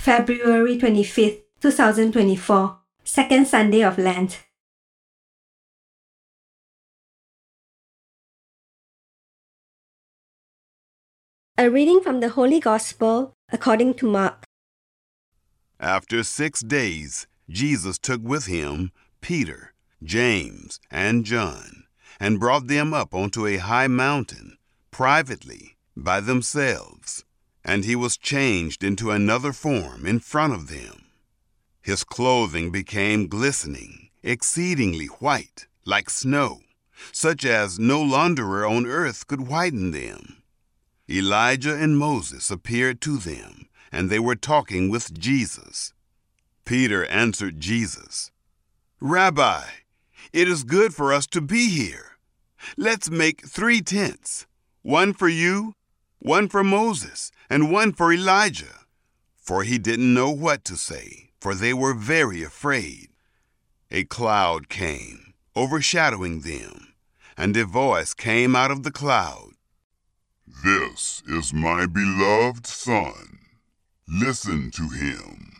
February 25th, 2024, second Sunday of Lent. A reading from the Holy Gospel according to Mark. After six days, Jesus took with him Peter, James, and John, and brought them up onto a high mountain, privately, by themselves. And he was changed into another form in front of them. His clothing became glistening, exceedingly white, like snow, such as no launderer on earth could whiten them. Elijah and Moses appeared to them, and they were talking with Jesus. Peter answered Jesus, Rabbi, it is good for us to be here. Let's make three tents one for you, one for Moses, and one for Elijah. For he didn't know what to say, for they were very afraid. A cloud came, overshadowing them, and a voice came out of the cloud. This is my beloved Son. Listen to him.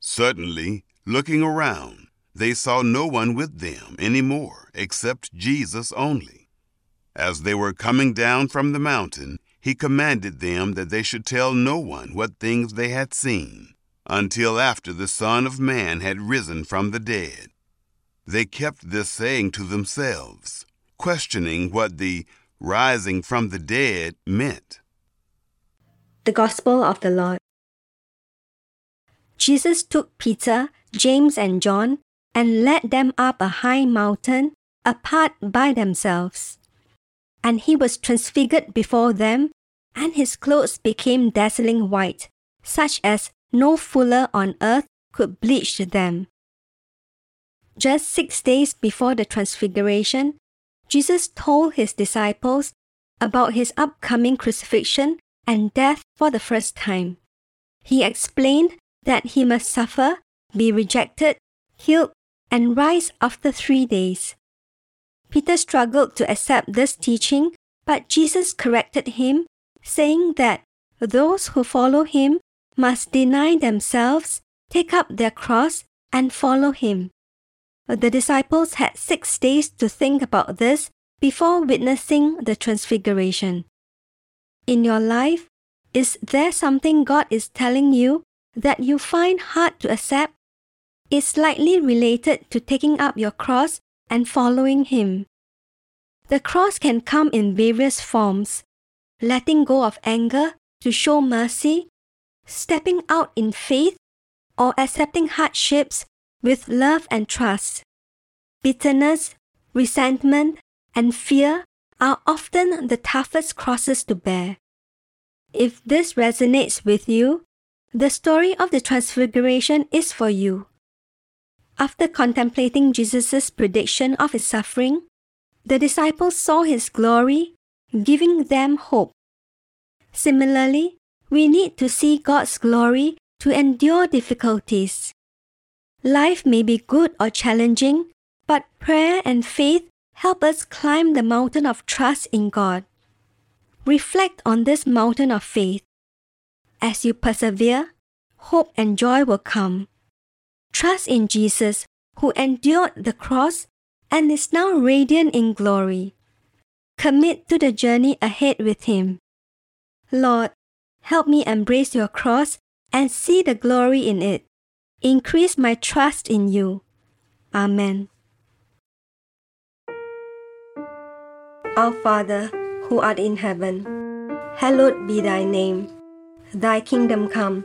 Suddenly, looking around, they saw no one with them any more except Jesus only. As they were coming down from the mountain, he commanded them that they should tell no one what things they had seen, until after the Son of Man had risen from the dead. They kept this saying to themselves, questioning what the rising from the dead meant. The Gospel of the Lord. Jesus took Peter, James, and John and led them up a high mountain apart by themselves. And he was transfigured before them, and his clothes became dazzling white, such as no fuller on earth could bleach them. Just six days before the transfiguration, Jesus told his disciples about his upcoming crucifixion and death for the first time. He explained that he must suffer, be rejected, killed, and rise after three days. Peter struggled to accept this teaching, but Jesus corrected him, saying that those who follow him must deny themselves, take up their cross, and follow him. The disciples had six days to think about this before witnessing the Transfiguration. In your life, is there something God is telling you that you find hard to accept? It's likely related to taking up your cross and following Him. The cross can come in various forms letting go of anger to show mercy, stepping out in faith, or accepting hardships with love and trust. Bitterness, resentment, and fear are often the toughest crosses to bear. If this resonates with you, the story of the Transfiguration is for you. After contemplating Jesus' prediction of his suffering, the disciples saw his glory, giving them hope. Similarly, we need to see God's glory to endure difficulties. Life may be good or challenging, but prayer and faith help us climb the mountain of trust in God. Reflect on this mountain of faith. As you persevere, hope and joy will come. Trust in Jesus, who endured the cross and is now radiant in glory. Commit to the journey ahead with Him. Lord, help me embrace your cross and see the glory in it. Increase my trust in you. Amen. Our Father, who art in heaven, hallowed be thy name. Thy kingdom come,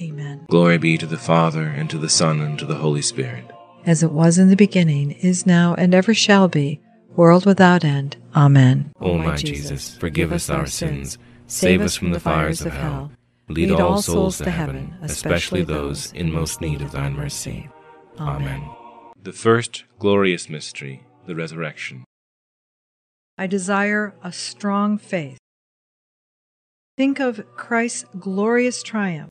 Amen. Glory be to the Father, and to the Son, and to the Holy Spirit. As it was in the beginning, is now, and ever shall be, world without end. Amen. O my Jesus, forgive us our sins, save us from the fires of hell, lead all souls to heaven, especially those in most need of thine mercy. Amen. The first glorious mystery, the resurrection. I desire a strong faith. Think of Christ's glorious triumph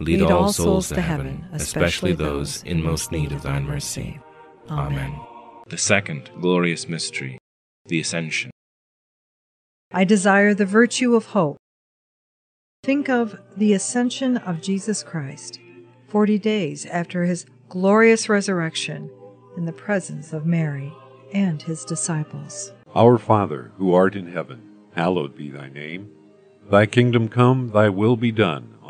lead all souls to heaven, especially those in most need of thine mercy. Amen. The second glorious mystery, the Ascension. I desire the virtue of hope. Think of the ascension of Jesus Christ, 40 days after his glorious resurrection, in the presence of Mary and his disciples. Our Father, who art in heaven, hallowed be thy name. Thy kingdom come, thy will be done,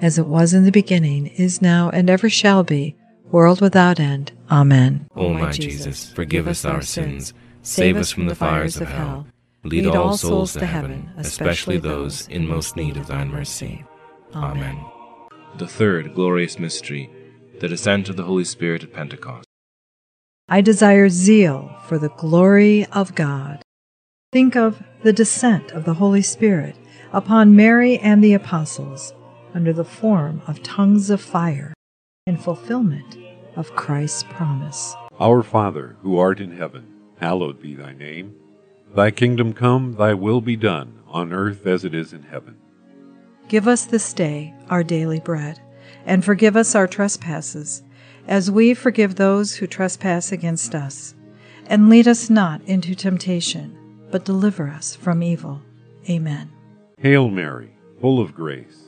As it was in the beginning, is now, and ever shall be, world without end. Amen. O my Jesus, forgive us our sins, save us from the fires of hell Lead all souls to heaven, especially those in most need of thine mercy. Amen. The third glorious mystery, the descent of the Holy Spirit at Pentecost. I desire zeal for the glory of God. Think of the descent of the Holy Spirit upon Mary and the apostles under the form of tongues of fire in fulfillment of Christ's promise. Our Father, who art in heaven, hallowed be thy name. Thy kingdom come, thy will be done, on earth as it is in heaven. Give us this day our daily bread, and forgive us our trespasses, as we forgive those who trespass against us. And lead us not into temptation, but deliver us from evil. Amen. Hail Mary, full of grace,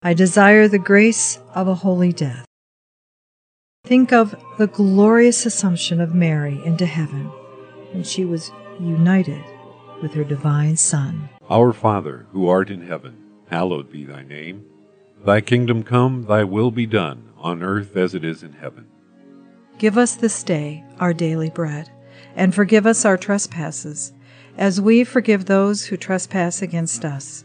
I desire the grace of a holy death. Think of the glorious assumption of Mary into heaven when she was united with her divine Son. Our Father, who art in heaven, hallowed be thy name. Thy kingdom come, thy will be done, on earth as it is in heaven. Give us this day our daily bread, and forgive us our trespasses, as we forgive those who trespass against us.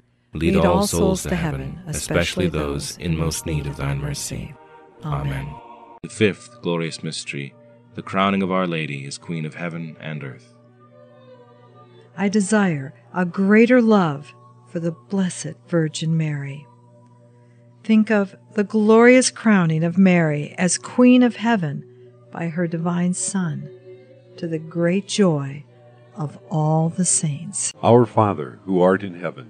lead all souls to heaven, especially those in most need of thine mercy. Amen. The fifth glorious mystery, the crowning of Our Lady as Queen of heaven and earth. I desire a greater love for the Blessed Virgin Mary. Think of the glorious crowning of Mary as Queen of Heaven by her divine Son, to the great joy of all the saints. Our Father, who art in heaven,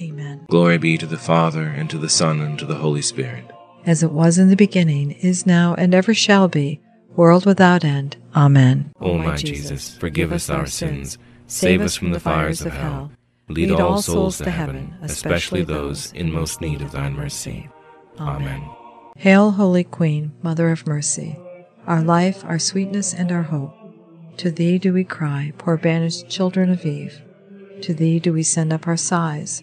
Amen. Glory be to the Father, and to the Son, and to the Holy Spirit. As it was in the beginning, is now, and ever shall be, world without end. Amen. O my Jesus, forgive us our sins, save us from the fires of hell, lead all souls to heaven, especially those in most need of thine mercy. Amen. Hail, Holy Queen, Mother of Mercy, our life, our sweetness, and our hope. To thee do we cry, poor banished children of Eve. To thee do we send up our sighs,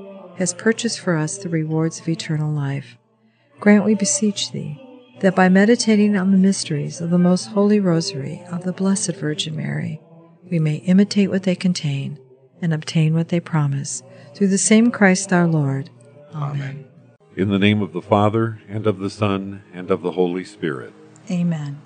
has purchased for us the rewards of eternal life, grant, we beseech thee, that by meditating on the mysteries of the most holy rosary of the Blessed Virgin Mary, we may imitate what they contain and obtain what they promise, through the same Christ our Lord. Amen. In the name of the Father, and of the Son, and of the Holy Spirit. Amen.